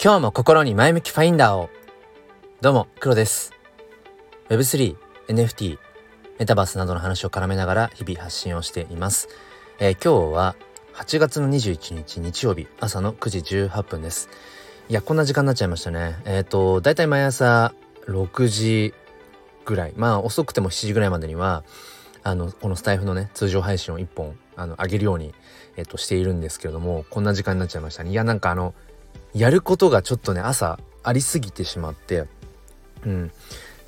今日も心に前向きファインダーを。どうも黒です。Web3、NFT、メタバースなどの話を絡めながら日々発信をしています、えー、今日は8月の21日日曜日朝の9時18分です。いやこんな時間になっちゃいましたね。えっ、ー、とだいたい毎朝6時ぐらい。まあ遅くても7時ぐらいまでにはあのこのスタイフのね通常配信を1本あの上げるように、えっと、しているんですけれどもこんな時間になっちゃいましたね。いやなんかあのやることがちょっとね朝ありすぎてしまってうん。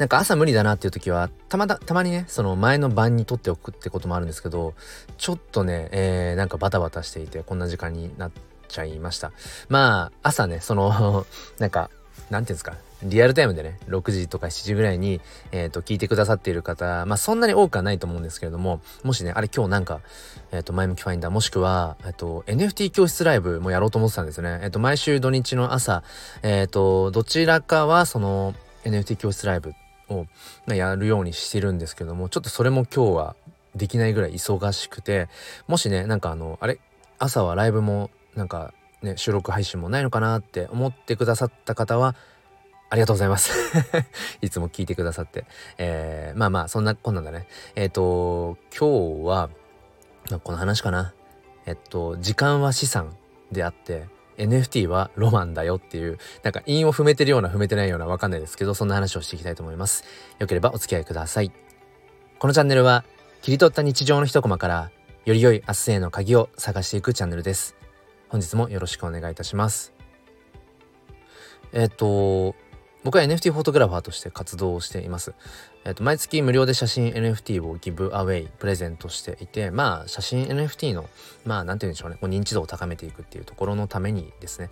なんか朝無理だなっていう時はたまたたまにねその前の晩に撮っておくってこともあるんですけどちょっとね、えー、なんかバタバタしていてこんな時間になっちゃいました。まあ朝ねその なんかなんていうんですか？リアルタイムでね、6時とか7時ぐらいに、えっ、ー、と、聞いてくださっている方、まあ、そんなに多くはないと思うんですけれども、もしね、あれ今日なんか、えっ、ー、と、前向きファインダー、もしくは、えっ、ー、と、NFT 教室ライブもやろうと思ってたんですよね。えっ、と、毎週土日の朝、えっ、と、どちらかは、その、NFT 教室ライブを、まあ、やるようにしてるんですけども、ちょっとそれも今日はできないぐらい忙しくて、もしね、なんかあの、あれ？朝はライブも、なんか、ね、収録配信もないのかなって思ってくださった方は、ありがとうございます いつも聞いてくださって。えー、まあまあ、そんなこんなんだね。えっ、ー、と、今日は、この話かな。えっと、時間は資産であって、NFT はロマンだよっていう、なんか韻を踏めてるような踏めてないようなわかんないですけど、そんな話をしていきたいと思います。よければお付き合いください。このチャンネルは、切り取った日常の一コマから、より良い明日への鍵を探していくチャンネルです。本日もよろしくお願いいたします。えっと、僕は NFT フォトグラファーとして活動をしています。えっ、と、毎月無料で写真 NFT をギブアウェイ、プレゼントしていて、まあ、写真 NFT の、まあ、なんて言うんでしょうね、こう認知度を高めていくっていうところのためにですね。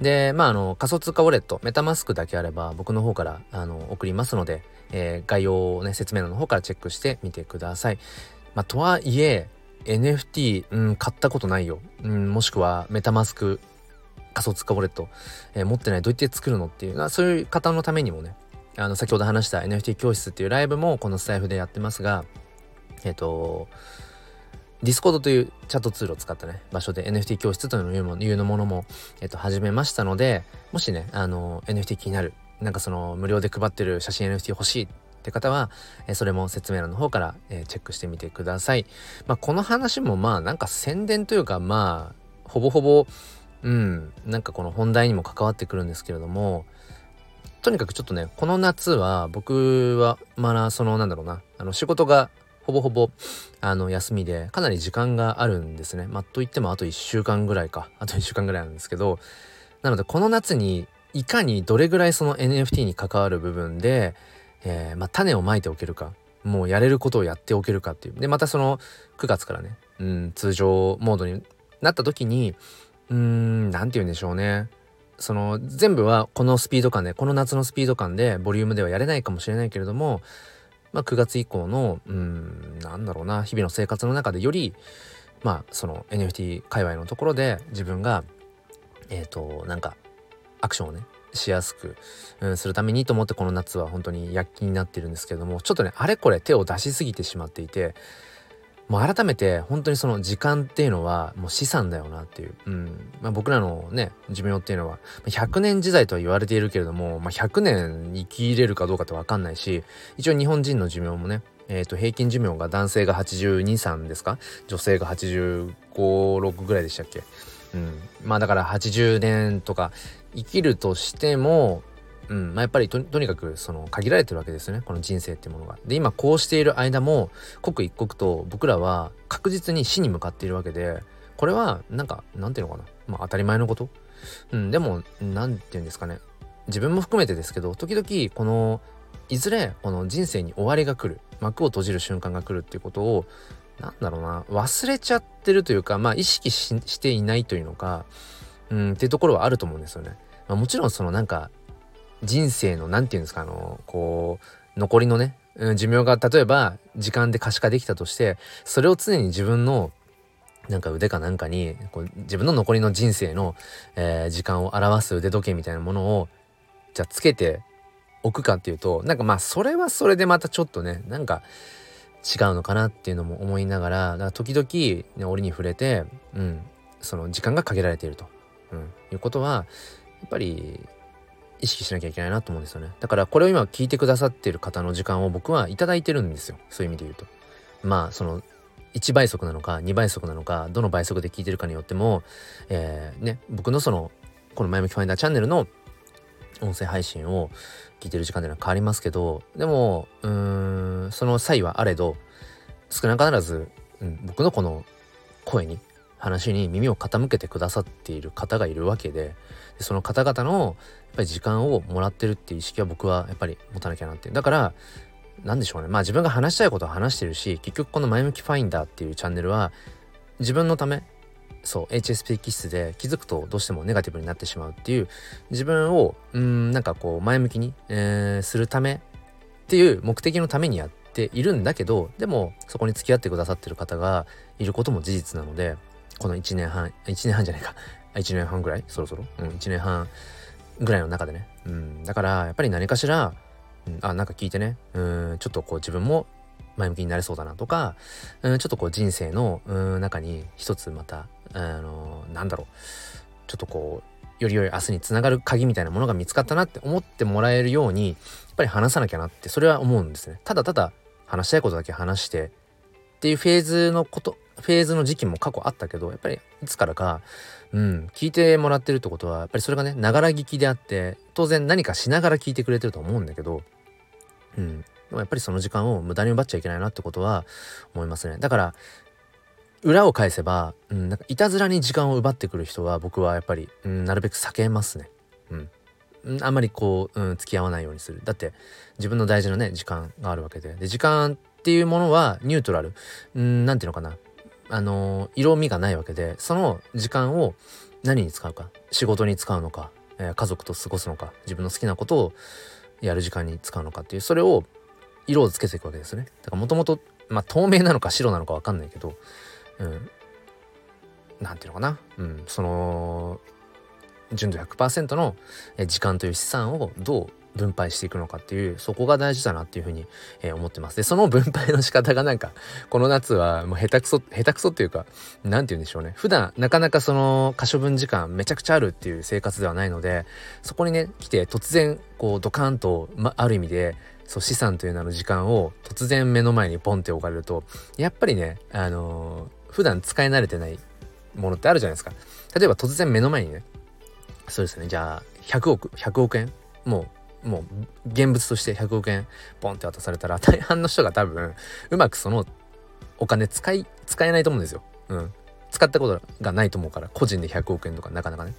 で、まあ、あの、仮想通貨ウォレット、メタマスクだけあれば、僕の方から、あの、送りますので、えー、概要をね、説明欄の方からチェックしてみてください。まあ、とはいえ、NFT、うん、買ったことないよ。うん、もしくは、メタマスク仮想通貨ウォレット、えー、持ってない。どうやって作るのっていう。そういう方のためにもね。あの先ほど話した NFT 教室っていうライブもこのスタイフでやってますがえっ、ー、とディスコードというチャットツールを使ったね場所で NFT 教室というのいうのものも、えっ、と始めましたのでもしねあの NFT 気になるなんかその無料で配ってる写真 NFT 欲しいっって方は、え、それも説明欄の方から、え、チェックしてみてください。まあ、この話もまあなんか宣伝というかまあほぼほぼうん、なんかこの本題にも関わってくるんですけれどもとにかくちょっとねこの夏は僕はまだそのなんだろうなあの仕事がほぼほぼあの休みでかなり時間があるんですね。まあ、といってもあと1週間ぐらいかあと1週間ぐらいなんですけどなのでこの夏にいかにどれぐらいその NFT に関わる部分で、えー、まあ、種をまいておけるかもうやれることをやっておけるかっていう。でまたその9月からね、うん、通常モードになった時にうん何て言うんでしょうね。その全部はこのスピード感でこの夏のスピード感でボリュームではやれないかもしれないけれどもまあ9月以降のうんなんだろうな日々の生活の中でよりまあその NFT 界隈のところで自分がえっ、ー、となんかアクションをねしやすく、うん、するためにと思ってこの夏は本当に躍起になってるんですけどもちょっとねあれこれ手を出しすぎてしまっていてもう改めて本当にその時間っていうのはもう資産だよなっていう、うん。まあ、僕らのね寿命っていうのは100年時代とは言われているけれども、まあ、100年生きれるかどうかって分かんないし一応日本人の寿命もねえー、と平均寿命が男性が823ですか？女性が856ぐらいでしたっけ？うん。まあだから80年とか生きるとしてもうんまあ、やっぱりとにかくその限られてるわけですよね。この人生っていうものが。で今こうしている間も刻一刻と僕らは確実に死に向かっているわけでこれはなんかなんていうのかな、まあ、当たり前のこと、うん、でも何て言うんですかね。自分も含めてですけど時々このいずれこの人生に終わりが来る。幕を閉じる瞬間が来るっていうことをなんだろうな。忘れちゃってるというかまあ意識していないというのかうんっていうところはあると思うんですよね。まあ、もちろんそのなんか人生の何て言うんですかあのこう残りのね、うん、寿命が例えば時間で可視化できたとしてそれを常に自分のなんか腕かなんかにこう自分の残りの人生の、えー、時間を表す腕時計みたいなものをじゃあつけておくかっていうとなんかまあそれはそれでまたちょっとねなんか違うのかなっていうのも思いながらだから時々、ね、折に触れて、うん、その時間が限られていると、うん、いうことはやっぱり意識しなきゃいけないなと思うんですよね。だからこれを今聞いてくださってる方の時間を僕は頂いてるんですよ。そういう意味で言うと。まあその1倍速なのか2倍速なのかどの倍速で聞いてるかによっても、えー、ね僕のそのこの前向きファインダーチャンネルの音声配信を聞いてる時間っていうのは変わりますけどでもうーんその際はあれど少なからず、うん、僕のこの声に話に耳を傾けてくださっている方がいるわけでその方々のやっぱり時間をもらってるっていう意識は僕はやっぱり持たなきゃなって。だから何でしょうね。まあ自分が話したいことは話してるし結局この前向きファインダーっていうチャンネルは自分のためそう HSP 気質で気づくとどうしてもネガティブになってしまうっていう自分をうんなんかこう前向きに、えー、するためっていう目的のためにやっているんだけどでもそこに付き合ってくださってる方がいることも事実なのでこの1年半1年半じゃないか。1年半ぐらい？そろそろ、うん、1年半ぐらいの中でね、うん、だからやっぱり何かしら、うん、あなんか聞いてね。うんちょっとこう自分も前向きになれそうだなとか、うん、ちょっとこう人生のうん中に一つまたあのなんだろう。ちょっとこうより良い明日につながる鍵みたいなものが見つかったなって思ってもらえるようにやっぱり話さなきゃなってそれは思うんですね。ただただ話したいことだけ話してっていうフェーズのことフェーズの時期も過去あったけどやっぱりいつからかうん聞いてもらってるってことはやっぱりそれがねながら聞きであって当然何かしながら聞いてくれてると思うんだけどうんでもやっぱりその時間を無駄に奪っちゃいけないなってことは思いますねだから裏を返せば、うん、なんかいたずらに時間を奪ってくる人は僕はやっぱり、うん、なるべく避けますね。うん。あんまりこう、うん、付き合わないようにする。だって自分の大事なね、時間があるわけで。で、時間っていうものはニュートラル。うん、なんていうのかな。あの、色味がないわけで、その時間を何に使うか。仕事に使うのか、えー、家族と過ごすのか、自分の好きなことをやる時間に使うのかっていう、それを色をつけていくわけですね。だからもともと、ま透明なのか白なのかわかんないけど、うん、なんていうのかな、うん、その純度100%の時間という資産をどう分配していくのかっていうそこが大事だなっていうふうに、えー、思ってます。でその分配の仕方がなんかこの夏はもう下手くそ下手くそっていうか何て言うんでしょうね。普段なかなかその可処分時間めちゃくちゃあるっていう生活ではないのでそこにね来て突然こうドカンと、ま、ある意味でそう資産という名の時間を突然目の前にポンって置かれるとやっぱりねあのー普段使い慣れてないものってあるじゃないですか。例えば突然目の前にね、そうですね、じゃあ100億、100億円もう、もう現物として100億円ポンって渡されたら大半の人が多分うまくそのお金使い、使えないと思うんですよ。うん。使ったことがないと思うから個人で100億円とかなかなかね。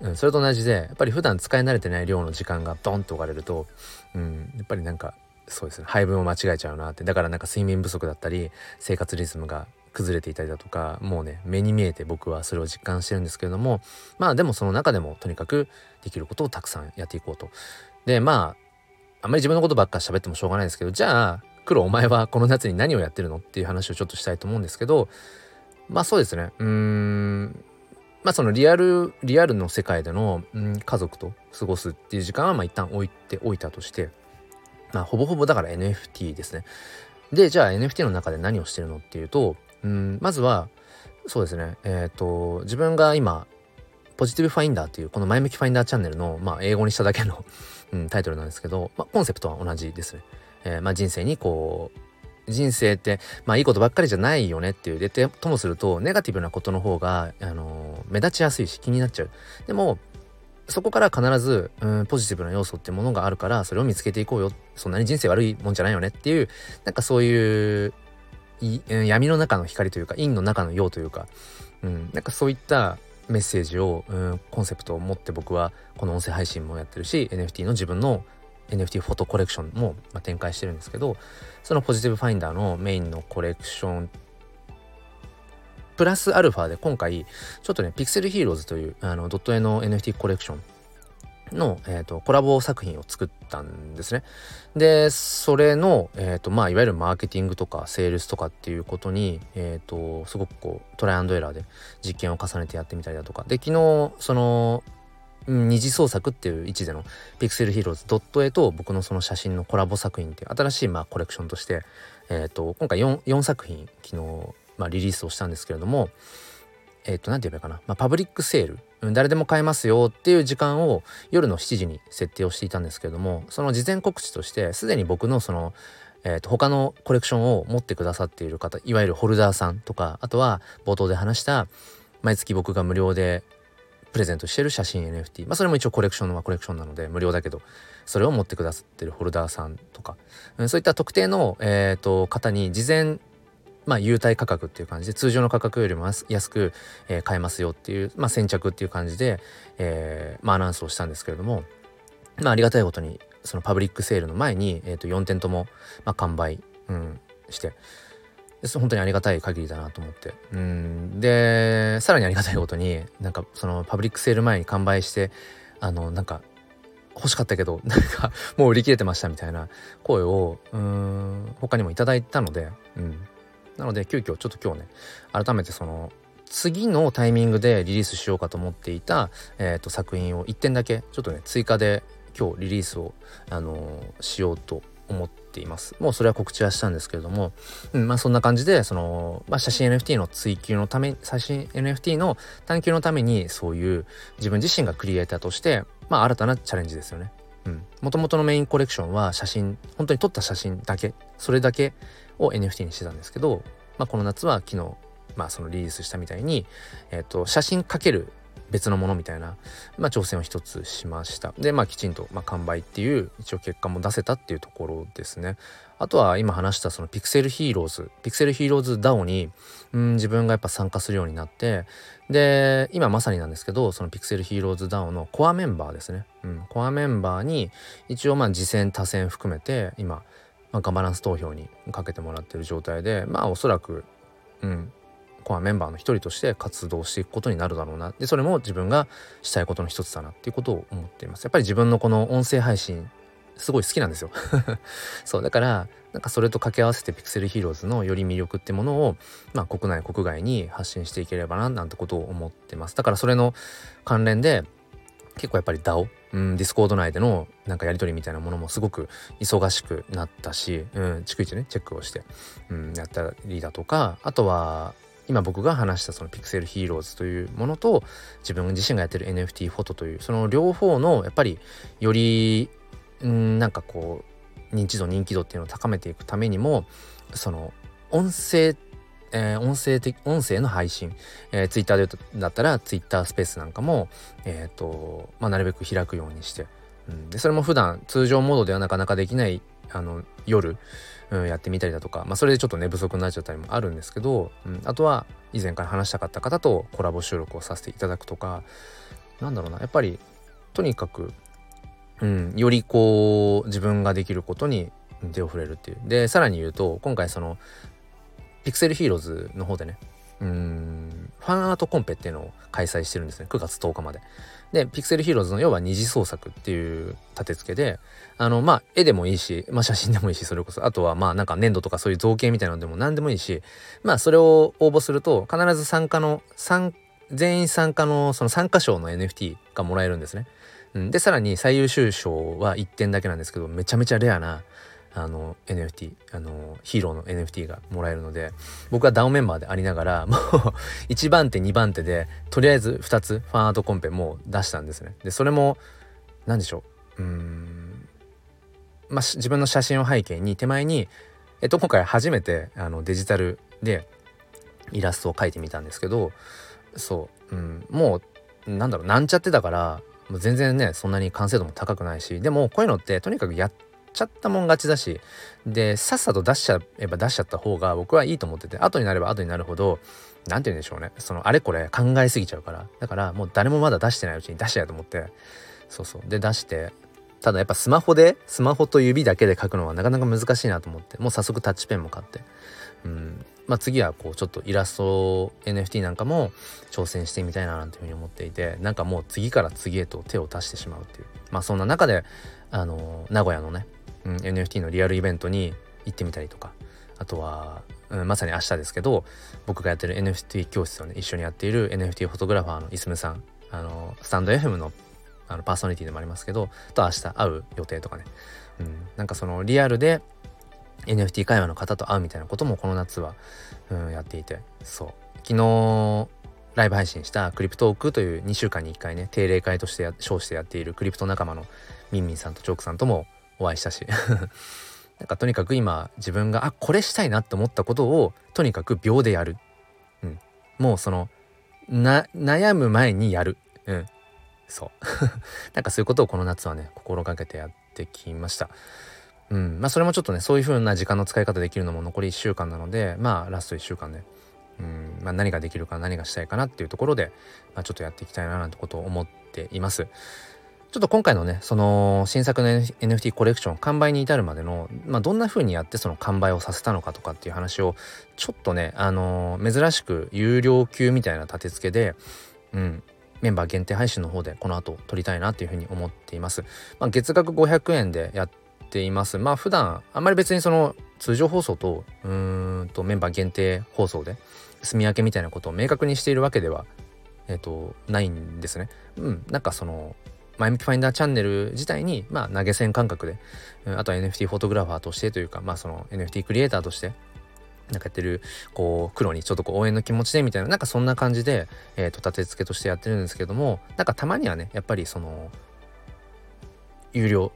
うん、それと同じでやっぱり普段使い慣れてない量の時間がドンと置かれると、うん、やっぱりなんかそうですね配分を間違えちゃうなってだからなんか睡眠不足だったり生活リズムが崩れていたりだとかもうね目に見えて僕はそれを実感してるんですけれどもまあでもその中でもとにかくできることをたくさんやっていこうと。でまああんまり自分のことばっか喋ってもしょうがないですけどじゃあ黒お前はこの夏に何をやってるのっていう話をちょっとしたいと思うんですけどまあそうですね。うーん。まあそのリアルリアルの世界での、うん、家族と過ごすっていう時間はまあ一旦置いておいたとしてまあほぼほぼだから NFT ですね。でじゃあ NFT の中で何をしてるのっていうとうんまずはそうですね。えっ、ー、と自分が今ポジティブファインダーっていうこの前向きファインダーチャンネルの、まあ、英語にしただけのうん、タイトルなんですけど、まあ、コンセプトは同じですね。えー、まあ、人生にこう人生ってまあいいことばっかりじゃないよねっていうでともするとネガティブなことの方が、あのー、目立ちやすいし気になっちゃう。でもそこから必ず、うん、ポジティブな要素ってものがあるからそれを見つけていこうよそんなに人生悪いもんじゃないよねっていうなんかそういう闇の中の光というか陰の中の陽というか、うん、なんかそういったメッセージを、うん、コンセプトを持って僕はこの音声配信もやってるし NFT の自分の NFT フォトコレクションも、ま、展開してるんですけどそのポジティブファインダーのメインのコレクションプラスアルファで今回ちょっとねピクセルヒーローズというあのドット絵の NFT コレクションの、えーと、コラボ作品を作ったんですね。でそれの、えーとまあ、いわゆるマーケティングとかセールスとかっていうことに、えーと、すごくこうトライアンドエラーで実験を重ねてやってみたりだとかで昨日その二次創作っていう位置でのピクセルヒーローズドット絵と僕のその写真のコラボ作品っていう新しいまあコレクションとして、えーと、今回 4, 4作品昨日、まあ、リリースをしたんですけれどもえっ、ー、と何て言えばいいかな、まあ、パブリックセール誰でも買えますよっていう時間を夜の7時に設定をしていたんですけれどもその事前告知としてすでに僕のそのえーと、他のコレクションを持ってくださっている方いわゆるホルダーさんとかあとは冒頭で話した毎月僕が無料でプレゼントしてる写真 NFT まあそれも一応コレクションはコレクションなので無料だけどそれを持ってくださってるホルダーさんとか、うん、そういった特定の、えーと方に事前まあ、優待価格っていう感じで通常の価格よりも安く、えー、買えますよっていう、まあ、先着っていう感じで、えーまあ、アナウンスをしたんですけれども、まあ、ありがたいことにそのパブリックセールの前に、えー、と4点とも、まあ、完売、うん、して本当にありがたい限りだなと思ってうんでさらにありがたいことになんかそのパブリックセール前に完売してあのなんか欲しかったけど なんかもう売り切れてましたみたいな声をうん他にもいただいたので、うん、なので急遽ちょっと今日ね改めてその次のタイミングでリリースしようかと思っていた、えーと、作品を1点だけちょっとね追加で今日リリースを、あのー、しようと思っています。もうそれは告知はしたんですけれども、うん、まあそんな感じでその、まあ、写真 NFT の追求のため写真 NFT の探求のためにそういう自分自身がクリエイターとしてまあ新たなチャレンジですよね。もともとのメインコレクションは写真本当に撮った写真だけそれだけを NFT にしてたんですけど、まあ、この夏は昨日、まあ、そのリリースしたみたいに、えーと、写真かける別のものみたいな、まあ、挑戦を一つしました。でまあきちんと、まあ、完売っていう一応結果も出せたっていうところですね。あとは今話したそのピクセルヒーローズピクセルヒーローズ DAO にうん自分がやっぱ参加するようになってで今まさになんですけどそのピクセルヒーローズ DAO のコアメンバーですね、うん、コアメンバーに一応まあ次戦多戦含めて今まあ、ガバナンス投票にかけてもらってる状態でまあおそらくうん。コアメンバーの一人として活動していくことになるだろうな。でそれも自分がしたいことの一つだなっていうことを思っています。やっぱり自分のこの音声配信すごい好きなんですよ。そうだからなんかそれと掛け合わせてピクセルヒーローズのより魅力ってものを、まあ、国内国外に発信していければななんてことを思ってます。だからそれの関連で結構やっぱり DAO うん、ディスコード内でのなんかやり取りみたいなものもすごく忙しくなったし、うん、逐一ねチェックをして、うん、やったりだとかあとは今僕が話したそのピクセルヒーローズというものと自分自身がやってる NFT フォトというその両方のやっぱりより、うん、なんかこう認知度人気度っていうのを高めていくためにもその音声えー、音声的音声の配信、えー、ツイッターでだったらツイッタースペースなんかも、えーとまあ、なるべく開くようにして、うん、でそれも普段通常モードではなかなかできないあの夜、うん、やってみたりだとか、まあ、それでちょっと寝不足になっちゃったりもあるんですけど、うん、あとは以前から話したかった方とコラボ収録をさせていただくとかなんだろうな。やっぱりとにかく、うん、よりこう自分ができることに手を触れるっていう。でさらに言うと今回そのピクセルヒーローズの方でね。うん。ファンアートコンペっていうのを開催してるんですね。9月10日まで。でピクセルヒーローズの要は二次創作っていう立て付けであのまあ絵でもいいし、まあ、写真でもいいしそれこそ。あとはまあなんか粘土とかそういう造形みたいなのでも何でもいいしまあそれを応募すると必ず参加の全員参加のその参加賞の NFT がもらえるんですね。うん、でさらに最優秀賞は1点だけなんですけどめちゃめちゃレアなあの NFT あのヒーローの NFT がもらえるので僕は DAO メンバーでありながら もう1番手2番手でとりあえず2つファンアートコンペも出したんですね。でそれも何でしょう。うん。まあ自分の写真を背景に手前にえっと今回初めてあのデジタルでイラストを描いてみたんですけどそう、うん、もうなんだろうなんちゃってだからもう全然ねそんなに完成度も高くないしでもこういうのってとにかくやってちゃったもん勝ちだし。でさっさと出しちゃえば出しちゃった方が僕はいいと思ってて後になれば後になるほど何て言うんでしょうね。そのあれこれ考えすぎちゃうから。だからもう誰もまだ出してないうちに出しちゃえと思って。そうそう。で出して。ただやっぱスマホでスマホと指だけで書くのはなかなか難しいなと思って。もう早速タッチペンも買って。うん。まあ次はこうちょっとイラスト NFT なんかも挑戦してみたいななんていうふうに思っていて。なんかもう次から次へと手を出してしまうっていう。まあそんな中であの名古屋のねうん、NFT のリアルイベントに行ってみたりとか。あとは、うん、まさに明日ですけど僕がやってる NFT 教室をね一緒にやっている NFT フォトグラファーのいすむさんあのスタンド FM のあのパーソナリティでもありますけどと明日会う予定とかね、うん、なんかそのリアルで NFT 会話の方と会うみたいなこともこの夏は、うん、やっていて。そう。昨日ライブ配信したクリプトークという2週間に1回ね定例会として称してやっているクリプト仲間のミンミンさんとチョークさんともお会いしたし。なんかとにかく今自分があこれしたいなって思ったことをとにかく秒でやる、うん、もうその悩む前にやる、うん、そう。なんかそういうことをこの夏はね心がけてやってきました。うん。まあそれもちょっとねそういう風な時間の使い方できるのも残り1週間なのでまあラスト1週間ねうん。まあ、何ができるか何がしたいかなっていうところで、まあ、ちょっとやっていきたいななんてことを思っています。ちょっと今回のね、その新作の NFT コレクション、完売に至るまでの、まあ、どんな風にやってその完売をさせたのかとかっていう話を、ちょっとね、あのー、珍しく有料級みたいな立て付けで、うん、メンバー限定配信の方でこの後撮りたいなっていう風に思っています。まあ、月額500円でやっています。まあ普段、あんまり別にその通常放送と、うーんとメンバー限定放送で、住み分けみたいなことを明確にしているわけでは、えっ、ー、と、ないんですね。うん、なんかその、前向きファインダーチャンネル自体に、まあ、投げ銭感覚で、あとは NFT フォトグラファーとしてというか、まあ、その NFT クリエイターとして、なんかやってる、こう、黒にちょっとこう応援の気持ちでみたいな、なんかそんな感じで、えっ、ー、と、立て付けとしてやってるんですけども、なんかたまにはね、やっぱりその、有料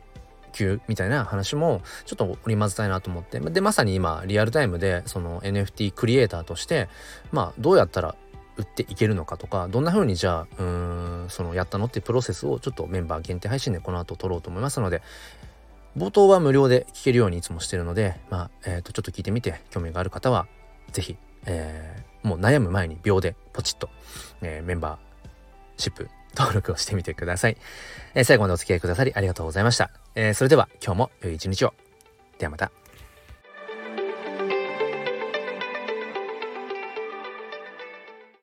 級みたいな話もちょっと織り交ぜたいなと思ってでまさに今リアルタイムでその NFT クリエイターとしてまあどうやったら売っていけるのかとかどんな風にじゃあうんそのやったのってプロセスをちょっとメンバー限定配信でこの後撮ろうと思いますので冒頭は無料で聞けるようにいつもしてるのでまあえ、ー、とちょっと聞いてみて興味がある方は是非、えー、もう悩む前に秒でポチッと、えー、メンバーシップ登録をしてみてください、えー、最後までお付き合いくださりありがとうございました、えー、それでは今日も良い一日を。ではまた。